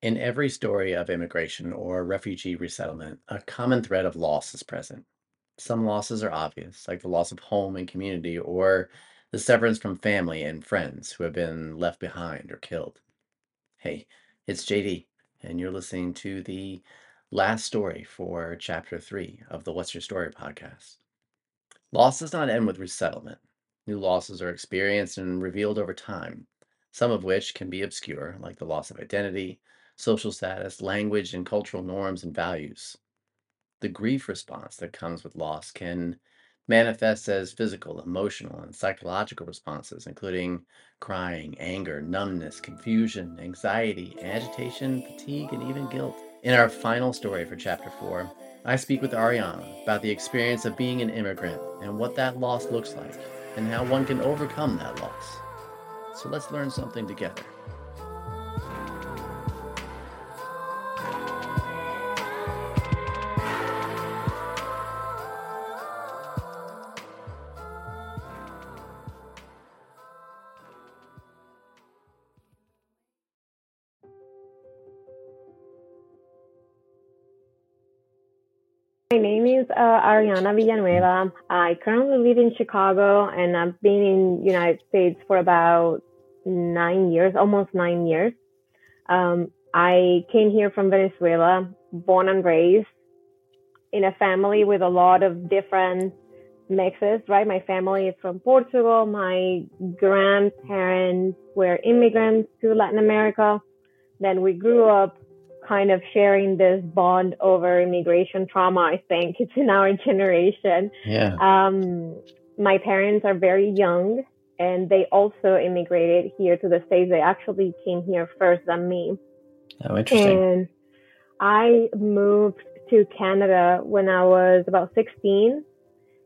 In every story of immigration or refugee resettlement, a common thread of loss is present. Some losses are obvious, like the loss of home and community, or the severance from family and friends who have been left behind or killed. Hey, it's JD, and you're listening to the last story for chapter three of the What's Your Story podcast. Loss does not end with resettlement. New losses are experienced and revealed over time, some of which can be obscure, like the loss of identity, social status, language, and cultural norms and values. The grief response that comes with loss can manifest as physical, emotional, and psychological responses, including crying, anger, numbness, confusion, anxiety, agitation, fatigue, and even guilt. In our final story for chapter 4, I speak with Arianna about the experience of being an immigrant and what that loss looks like, and how one can overcome that loss. So let's learn something together. Name is uh, Arianna Villanueva. I currently live in Chicago and I've been in United States for about nine years, almost nine years. Um, I came here from Venezuela, born and raised in a family with a lot of different mixes, right? My family is from Portugal. My grandparents were immigrants to Latin America. Then we grew up kind of sharing this bond over immigration trauma. I think it's in our generation. Yeah. Um, my parents are very young and they also immigrated here to the States. They actually came here first than me. Oh, interesting. And I moved to Canada when I was about 16.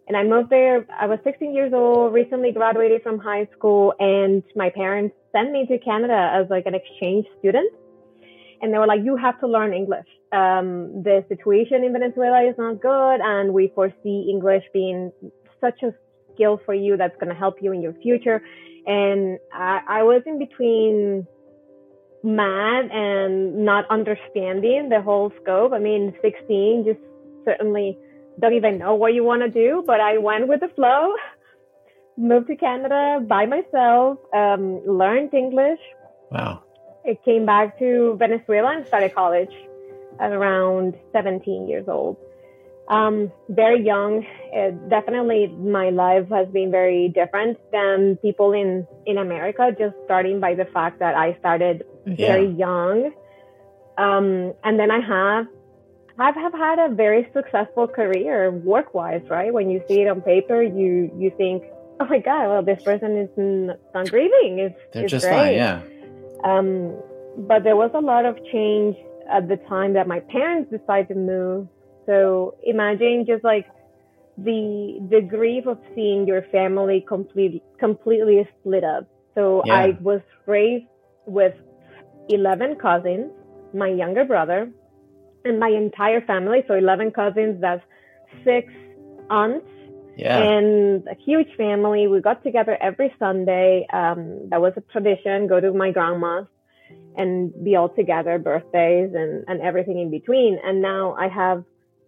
And I moved there. I was 16 years old, recently graduated from high school, and my parents sent me to Canada as like an exchange student and they were like, you have to learn English. Um, the situation in Venezuela is not good, and we foresee English being such a skill for you that's going to help you in your future. And I, I was in between mad and not understanding the whole scope. I mean, 16, just certainly don't even know what you want to do, but I went with the flow, moved to Canada by myself, um, learned English. Wow. I came back to Venezuela and started college at around 17 years old. Um, very young. It, definitely, my life has been very different than people in in America. Just starting by the fact that I started very Yeah. young, um, and then I have I've have had a very successful career work wise. Right when you see it on paper, you you think, oh my god, well this person is not grieving. It's They're it's just great. fine. Yeah. Um, but there was a lot of change at the time that my parents decided to move. So imagine just like the the grief of seeing your family completely completely split up. So Yeah. I was raised with eleven cousins, my younger brother, and my entire family. So eleven cousins. That's six aunts Yeah. and a huge family. We got together every Sunday. Um, that was a tradition. Go to my grandma's and be all together, birthdays and, and everything in between. And now I have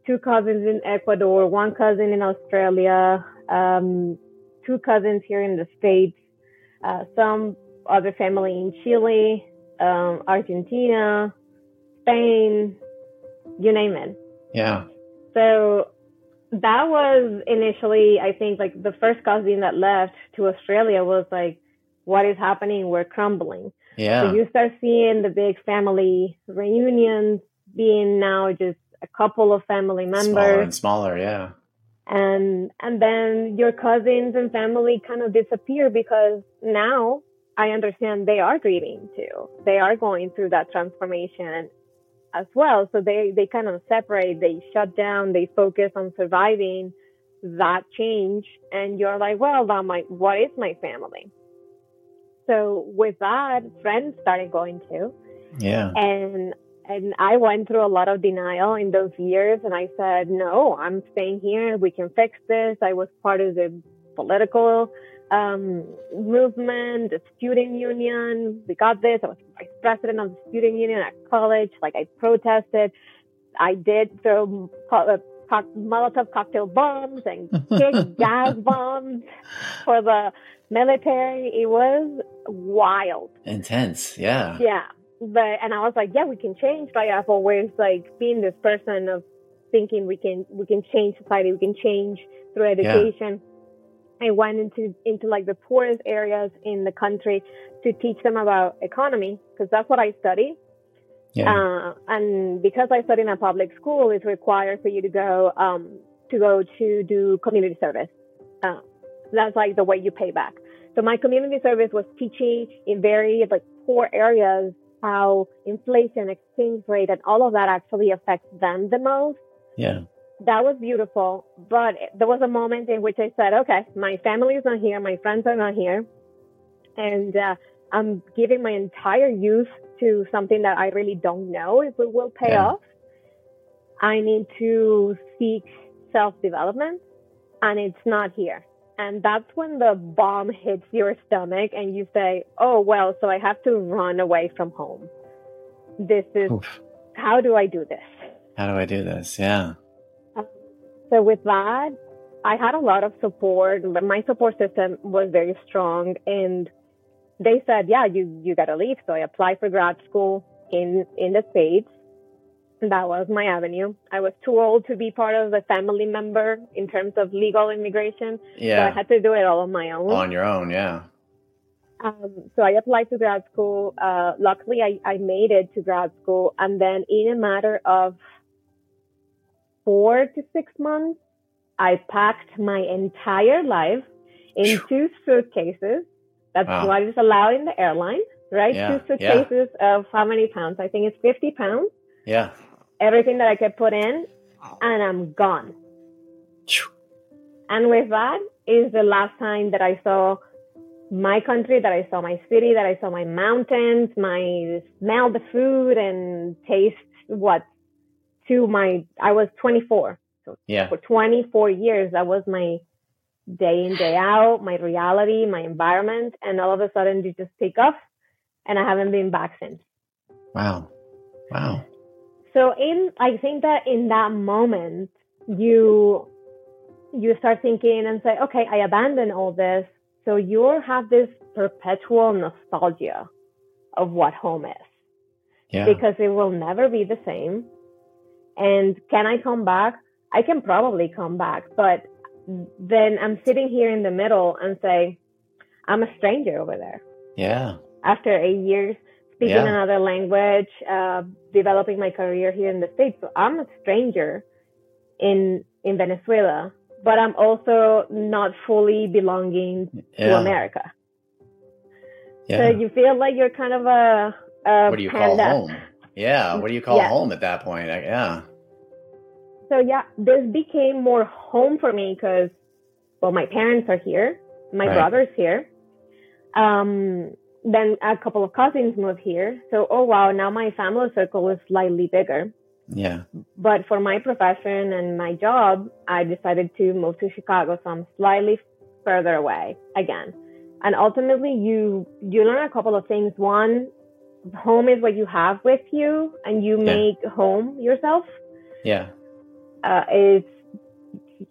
two cousins in Ecuador, one cousin in Australia, um, two cousins here in the States, uh, some other family in Chile, um, Argentina, Spain, you name it. yeah. So that was initially, I think, like the first cousin that left to Australia was like, what is happening? We're crumbling. Yeah. So you start seeing the big family reunions being now just a couple of family members. Smaller and smaller. Yeah. and and then your cousins and family kind of disappear because now I understand they are grieving too. They are going through that transformation as well. So they they kind of separate, they shut down, they focus on surviving that change and you're like, well, now my what is my family? So with that, friends started going too Yeah. and and I went through a lot of denial in those years and I said, no, I'm staying here. We can fix this. I was part of the political um, movement, the student union. We got this. I was vice president of the student union at college. Like I protested. I did throw uh, Molotov cocktail bombs and kick gas bombs for the military. It was wild. Intense, yeah. Yeah. But and I was like, yeah, we can change. But I've always like been this person of thinking we can we can change society, we can change through education. Yeah. I went into into like the poorest areas in the country to teach them about economy because that's what I study. Yeah. Uh, and because I study in a public school, it's required for you to go um, to go to do community service. Uh, that's like the way you pay back. So my community service was teaching in very like poor areas how inflation, exchange rate, and all of that actually affects them the most. Yeah. That was beautiful. But there was a moment in which I said, okay, my family is not here. My friends are not here. And, uh, I'm giving my entire youth to something that I really don't know if it will pay yeah. off. I need to seek self development and it's not here. And that's when the bomb hits your stomach and you say, Oh, well, so I have to run away from home. This is, Oof. how do I do this? How do I do this? Yeah. So with that, I had a lot of support, but my support system was very strong and they said, yeah, you, you gotta leave. So I applied for grad school in, in the States. That was my avenue. I was too old to be part of a family member in terms of legal immigration. Yeah. So I had to do it all on my own. On your own, yeah. Um, so I applied to grad school. Uh, luckily I, I made it to grad school. And then in a matter of four to six months, I packed my entire life in two suitcases. That's wow. what is allowed in the airline, right? Yeah. Two suitcases yeah. of how many pounds? I think it's 50 pounds. Yeah. Everything that I could put in, and I'm gone. And with that is the last time that I saw my country, that I saw my city, that I saw my mountains, my smell the food and taste what to my, I was 24. So yeah. for 24 years, that was my day in, day out, my reality, my environment. And all of a sudden you just take off and I haven't been back since. Wow. Wow. So in, I think that in that moment, you, you start thinking and say, okay, I abandon all this. So you have this perpetual nostalgia of what home is. Yeah. Because it will never be the same. And can I come back? I can probably come back, but then I'm sitting here in the middle and say, I'm a stranger over there. Yeah. After eight years speaking yeah. another language, uh, developing my career here in the States. So I'm a stranger in, in Venezuela, but I'm also not fully belonging yeah. to America. Yeah. So you feel like you're kind of a, a what do you call home? Yeah. What do you call yeah. home at that point? Yeah. So yeah, this became more home for me because, well, my parents are here, my right. brother's here. Um, then a couple of cousins moved here. So, oh wow, now my family circle is slightly bigger. Yeah. But for my profession and my job, I decided to move to Chicago. So I'm slightly further away again. And ultimately you, you learn a couple of things. One, home is what you have with you and you yeah. make home yourself. Yeah uh, it's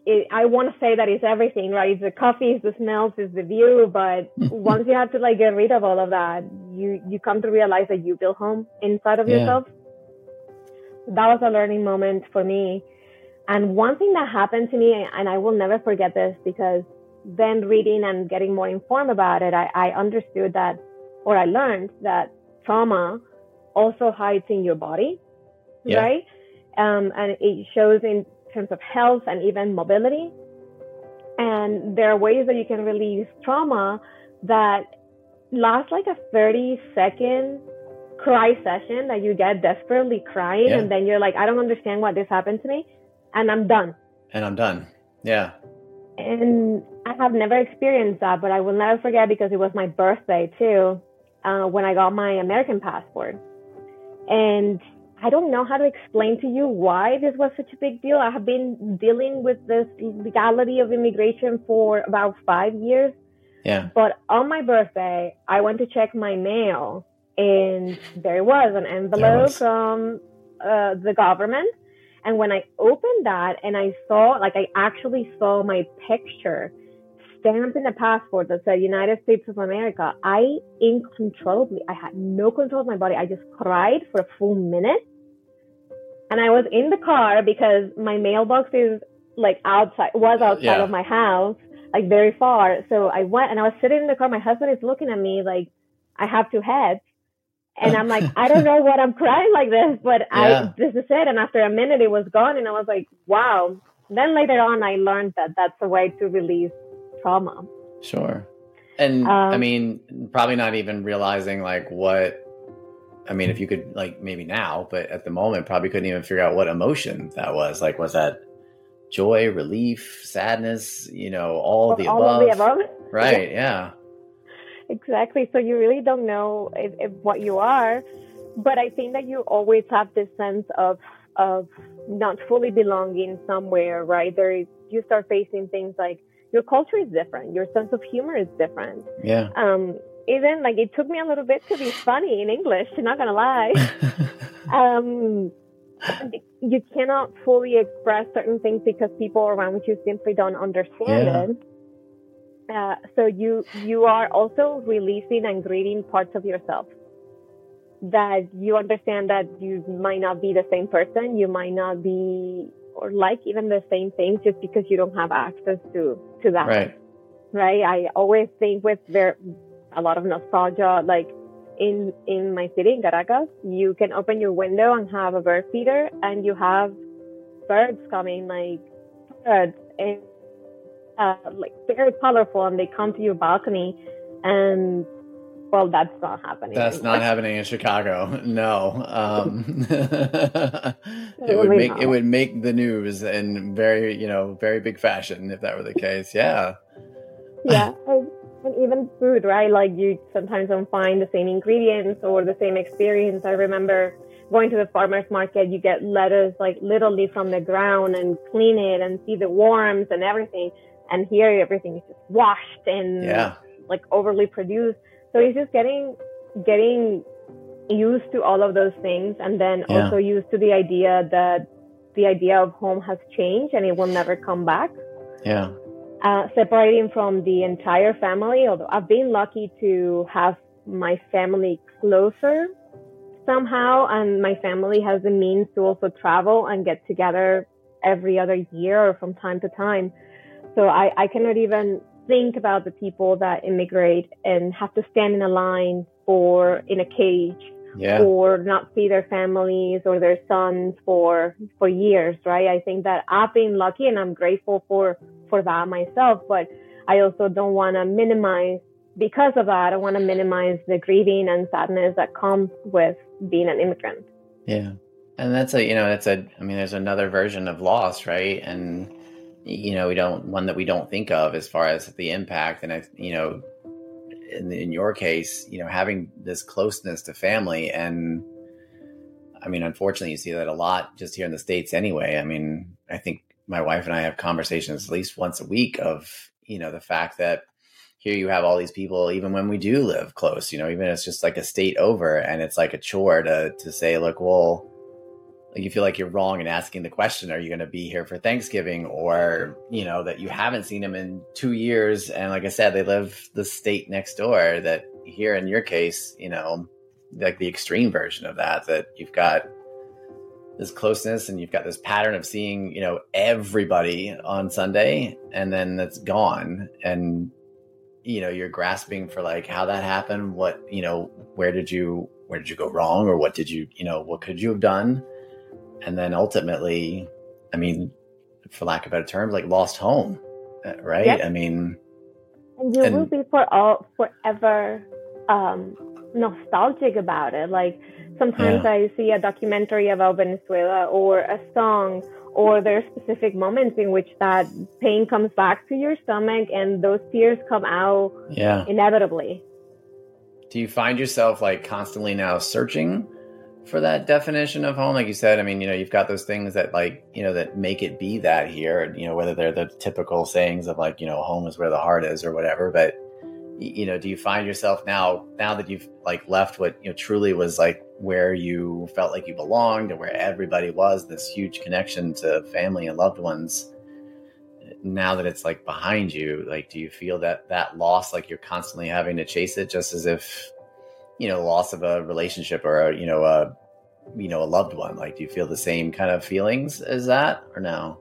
it, I want to say that it's everything, right? It's the coffee, it's the smells, it's the view. But once you have to like get rid of all of that, you you come to realize that you build home inside of yeah. yourself. That was a learning moment for me. And one thing that happened to me, and I will never forget this because then reading and getting more informed about it, I, I understood that, or I learned that trauma also hides in your body, yeah. right? um, and it shows in terms of health and even mobility. And there are ways that you can release trauma that last like a 30 second cry session that you get desperately crying yeah. and then you're like, I don't understand what this happened to me and I'm done. And I'm done. Yeah. And I have never experienced that, but I will never forget because it was my birthday too, uh, when I got my American passport. And I don't know how to explain to you why this was such a big deal. I have been dealing with this legality of immigration for about five years. Yeah. But on my birthday, I went to check my mail, and there was an envelope was. from uh, the government. And when I opened that and I saw, like, I actually saw my picture stamped in a passport that said United States of America, I uncontrollably, I had no control of my body. I just cried for a full minute. And I was in the car because my mailbox is like outside, was outside Yeah. of my house, like very far. So I went and I was sitting in the car. My husband is looking at me like, I have two heads. And I'm like, I don't know what I'm crying like this, but Yeah. I, this is it. And after a minute, it was gone. And I was like, wow. Then later on, I learned that that's a way to release trauma. Sure. And I Um, mean, probably not even realizing like what. I mean, if you could like maybe now, but at the moment, probably couldn't even figure out what emotion that was. Like, was that joy, relief, sadness? You know, all the all above. of the above. Right? Yeah. Exactly. So you really don't know if, if what you are, but I think that you always have this sense of of not fully belonging somewhere, right? There, is- you start facing things like your culture is different, your sense of humor is different. Yeah. Um, even like it took me a little bit to be funny in English. Not gonna lie. um, you cannot fully express certain things because people around you simply don't understand Yeah. it. Uh, so you you are also releasing and grieving parts of yourself that you understand that you might not be the same person, you might not be or like even the same things just because you don't have access to to that right. right? I always think with there a lot of nostalgia, like in in my city in Caracas, you can open your window and have a bird feeder, and you have birds coming like birds and uh, like very colorful, and they come to your balcony, and well, that's not happening. That's anymore. not happening in Chicago. No. Um, it would make it would make the news in very you know very big fashion if that were the case. Yeah. yeah and, and even food right like you sometimes don't find the same ingredients or the same experience i remember going to the farmers market you get lettuce like literally from the ground and clean it and see the worms and everything and here everything is just washed and Yeah. like overly produced so it's just getting getting used to all of those things and then Yeah. also used to the idea that the idea of home has changed and it will never come back Yeah. uh, separating from the entire family. Although I've been lucky to have my family closer somehow, and my family has the means to also travel and get together every other year or from time to time. So I, I cannot even think about the people that immigrate and have to stand in a line or in a cage Yeah. or not see their families or their sons for for years right i think that i've been lucky and i'm grateful for for that myself but i also don't want to minimize because of that i want to minimize the grieving and sadness that comes with being an immigrant Yeah. And that's a, you know, that's a, I mean, there's another version of loss, right? And, you know, we don't, one that we don't think of as far as the impact. And I, you know, in, in your case, you know, having this closeness to family and, I mean, unfortunately, you see that a lot just here in the States anyway. I mean, I think my wife and I have conversations at least once a week of, you know, the fact that here you have all these people, even when we do live close, you know, even it's just like a state over and it's like a chore to, to say, look, well, like you feel like you're wrong in asking the question, are you going to be here for Thanksgiving? Or, you know, that you haven't seen them in two years. And like I said, they live the state next door that here in your case, you know, like the extreme version of that, that you've got this closeness and you've got this pattern of seeing, you know, everybody on Sunday and then that's gone. And, you know, you're grasping for like how that happened. What, you know, where did you, where did you go wrong? Or what did you, you know, what could you have done? And then ultimately, I mean, for lack of better terms, like lost home, uh, right? Yep. I mean, and you And- will be for all forever um nostalgic about it like sometimes Yeah. i see a documentary about venezuela or a song or there are specific moments in which that pain comes back to your stomach and those tears come out yeah. inevitably Do you find yourself like constantly now searching for that definition of home? Like you said, I mean, you know, you've got those things that like, you know, that make it be that here, you know, whether they're the typical sayings of like, you know, home is where the heart is or whatever, but you know, do you find yourself now now that you've like left what you know truly was like where you felt like you belonged and where everybody was this huge connection to family and loved ones? Now that it's like behind you, like do you feel that that loss like you're constantly having to chase it just as if you know loss of a relationship or a, you know a you know a loved one like do you feel the same kind of feelings as that or no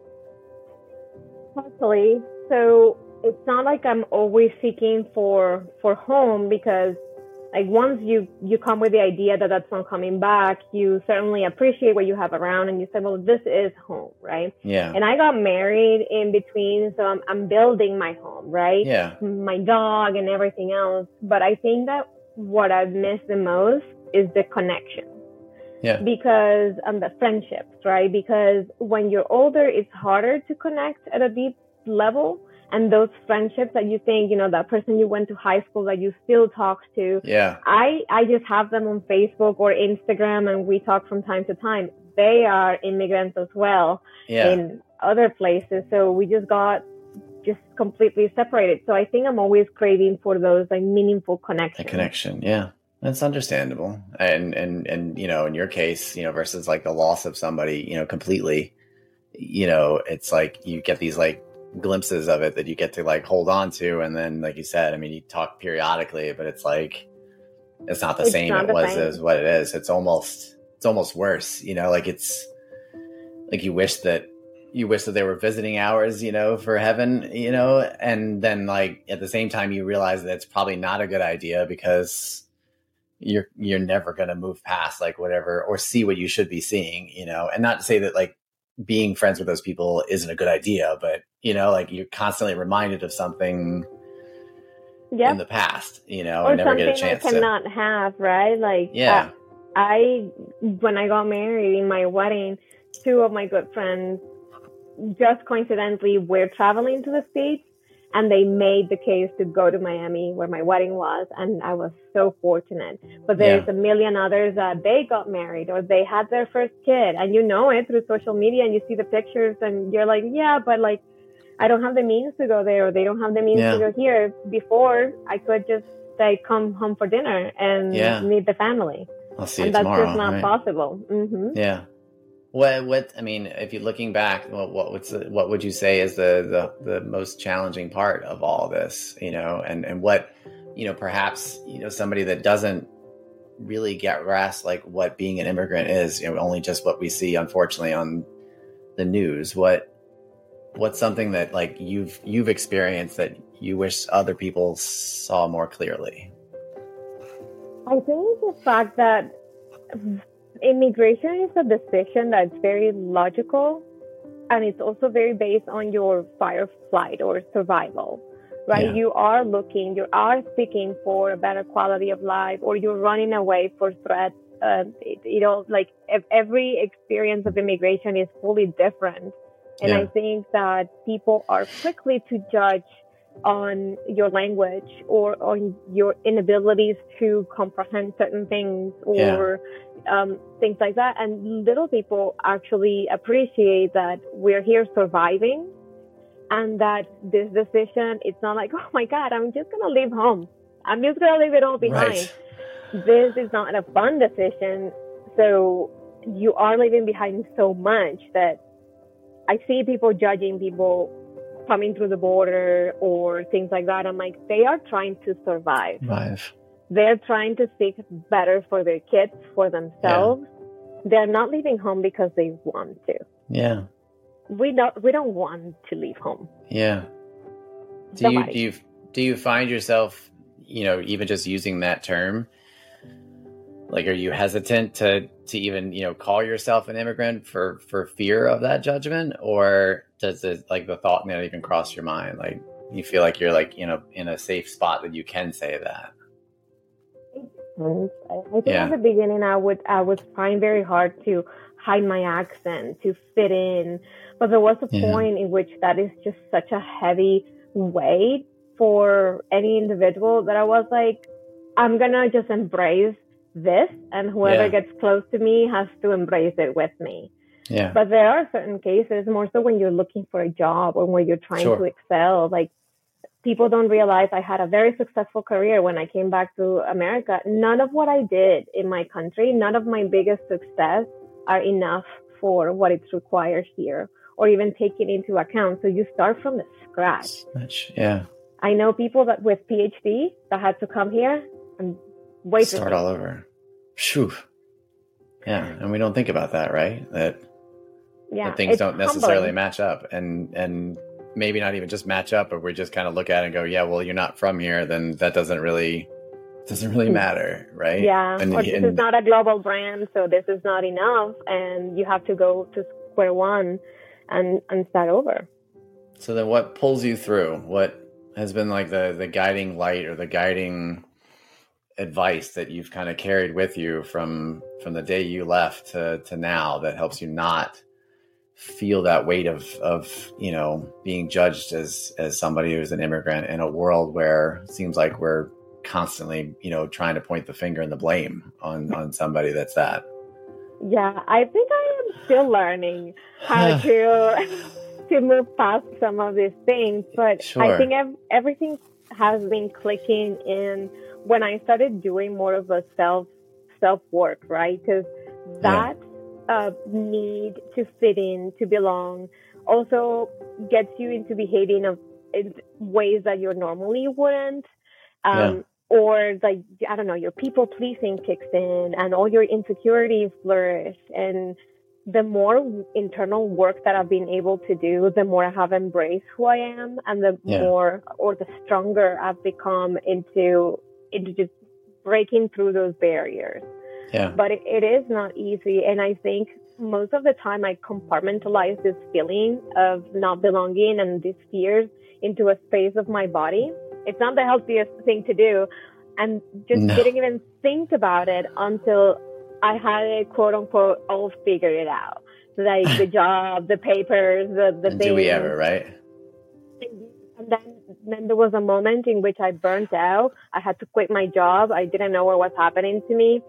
Partially. So it's not like I'm always seeking for for home because like once you you come with the idea that that's not coming back, you certainly appreciate what you have around, and you say, well, this is home, right? yeah And I got married in between, so I'm I'm building my home, right? yeah My dog and everything else. But I think that what I've missed the most is the connection yeah because um the friendships, right? Because when you're older, it's harder to connect at a deep level. And those friendships that you think, you know, that person you went to high school that you still talk to, yeah I I just have them on Facebook or Instagram, and we talk from time to time. They are immigrants as well yeah in other places, so we just got just completely separated. So I think I'm always craving for those like meaningful connections. a connection yeah that's understandable and and and you know in your case you know versus like the loss of somebody you know completely you know it's like you get these like glimpses of it that you get to like hold on to and then like you said i mean you talk periodically but it's like it's not the It's same not it the was same. as what it is it's almost it's almost worse you know like it's like you wish that you wish that they were visiting hours you know for heaven you know and then like at the same time you realize that it's probably not a good idea because you're you're never going to move past like whatever or see what you should be seeing you know and not to say that like being friends with those people isn't a good idea but you know like you're constantly reminded of something Yeah. in the past you know or and never get a chance I to cannot have, right? Like, yeah uh, I, when I got married in my wedding, two of my good friends just coincidentally were traveling to the States and they made the case to go to Miami where my wedding was. And I was so fortunate. But there's a million others that they got married or they had their first kid and you know it through social media and you see the pictures and you're like, yeah, but like, I don't have the means to go there or they don't have the means Yeah. to go here. Before I could just like come home for dinner and Yeah. meet the family. i'll see and you that's tomorrow just not right? possible. hmm Yeah. What what I mean, if you're looking back, what what what's the, what would you say is the, the the most challenging part of all this? You know, and and what you know, perhaps you know somebody that doesn't really get grasp like what being an immigrant is. You know, only just what we see, unfortunately, on the news. What what's something that like you've you've experienced that you wish other people saw more clearly? I think the fact that immigration is a decision that's very logical and it's also very based on your fight or flight or survival, right? Yeah. You are looking, you are seeking for a better quality of life or you're running away for threats. Uh, it, you know, like ev- every experience of immigration is fully different. And Yeah. I think that people are quickly to judge on your language or on your inabilities to comprehend certain things or um, things like that. And little people actually appreciate that we're here surviving and that this decision, it's not like, oh my God, I'm just going to leave home. I'm just going to leave it all behind. Right. This is not a fun decision. So you are leaving behind so much that I see people judging people coming through the border or things like that. I'm like, they are trying to survive. Five. They're trying to seek better for their kids, for themselves. They're not leaving home because they want to. Yeah. We don't. We don't want to leave home. Yeah. Do you do you do you find yourself, you know, even just using that term? Like, are you hesitant to to even you know call yourself an immigrant for for fear of that judgment, or does it like the thought not even cross your mind? Like, you feel like you're like you know in a safe spot that you can say that. I I think Yeah. at the beginning, I would I was trying very hard to hide my accent, to fit in, but there was a Yeah. point in which that is just such a heavy weight for any individual that I was like, I'm gonna just embrace this, and whoever Yeah. gets close to me has to embrace it with me. Yeah. But there are certain cases, more so when you're looking for a job or when you're trying Sure. to excel, like people don't realize I had a very successful career when I came back to America. None of what I did in my country, none of my biggest success are enough for what it's required here or even taking into account. So you start from the scratch. Much, yeah. I know people that with PhD that had to come here and wait to start all over. Phew. Yeah, and we don't think about that, right? That yeah, that things don't necessarily humbling. match up, and and maybe not even just match up, but we just kind of look at it and go, yeah, well, you're not from here, then that doesn't really doesn't really hmm. matter, right? Yeah, and, or this and, is not a global brand, so this is not enough, and you have to go to square one and and start over. So then, what pulls you through? What has been like the the guiding light or the guiding advice that you've kind of carried with you from from the day you left to to now that helps you not feel that weight of of you know being judged as as somebody who's an immigrant in a world where it seems like we're constantly you know trying to point the finger and the blame on on somebody that's that. Yeah i think i am still learning how to to move past some of these things but sure. i think everything has been clicking in when i started doing more of a self self work right because that yeah uh, need to fit in, to belong, also gets you into behaving of in ways that you normally wouldn't. Um, yeah. Or like I don't know, your people pleasing kicks in, and all your insecurities flourish. And the more internal work that I've been able to do, the more I have embraced who I am, and the yeah. more or the stronger I've become into into just breaking through those barriers. Yeah. But it, it is not easy. And I think most of the time I compartmentalize this feeling of not belonging and these fears into a space of my body. It's not the healthiest thing to do. And just no. didn't even think about it until I had it quote unquote all figured it out. Like the job, the papers, the, the things. Do we ever, right? And then, then there was a moment in which I burnt out. I had to quit my job. I didn't know what was happening to me.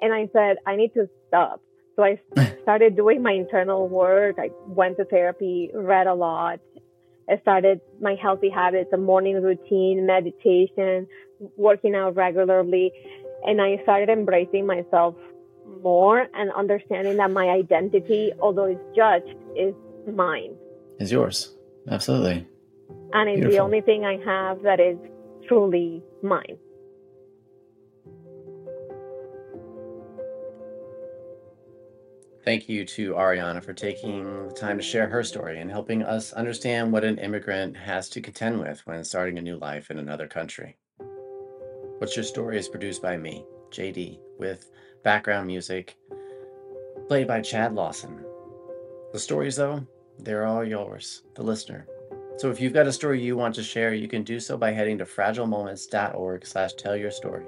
And I said, I need to stop. So I started doing my internal work. I went to therapy, read a lot. I started my healthy habits, a morning routine, meditation, working out regularly. And I started embracing myself more and understanding that my identity, although it's judged, is mine. Is yours. Absolutely. And it's Beautiful. the only thing I have that is truly mine. Thank you to Arianna for taking the time to share her story and helping us understand what an immigrant has to contend with when starting a new life in another country. What's Your Story is produced by me, JD, with background music played by Chad Lawson. The stories, though, they're all yours, the listener. So if you've got a story you want to share, you can do so by heading to fragilemoments.org slash tell your story.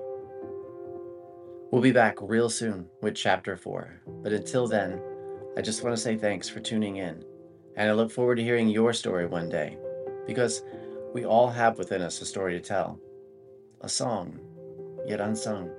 We'll be back real soon with chapter four. But until then, I just want to say thanks for tuning in. And I look forward to hearing your story one day because we all have within us a story to tell, a song, yet unsung.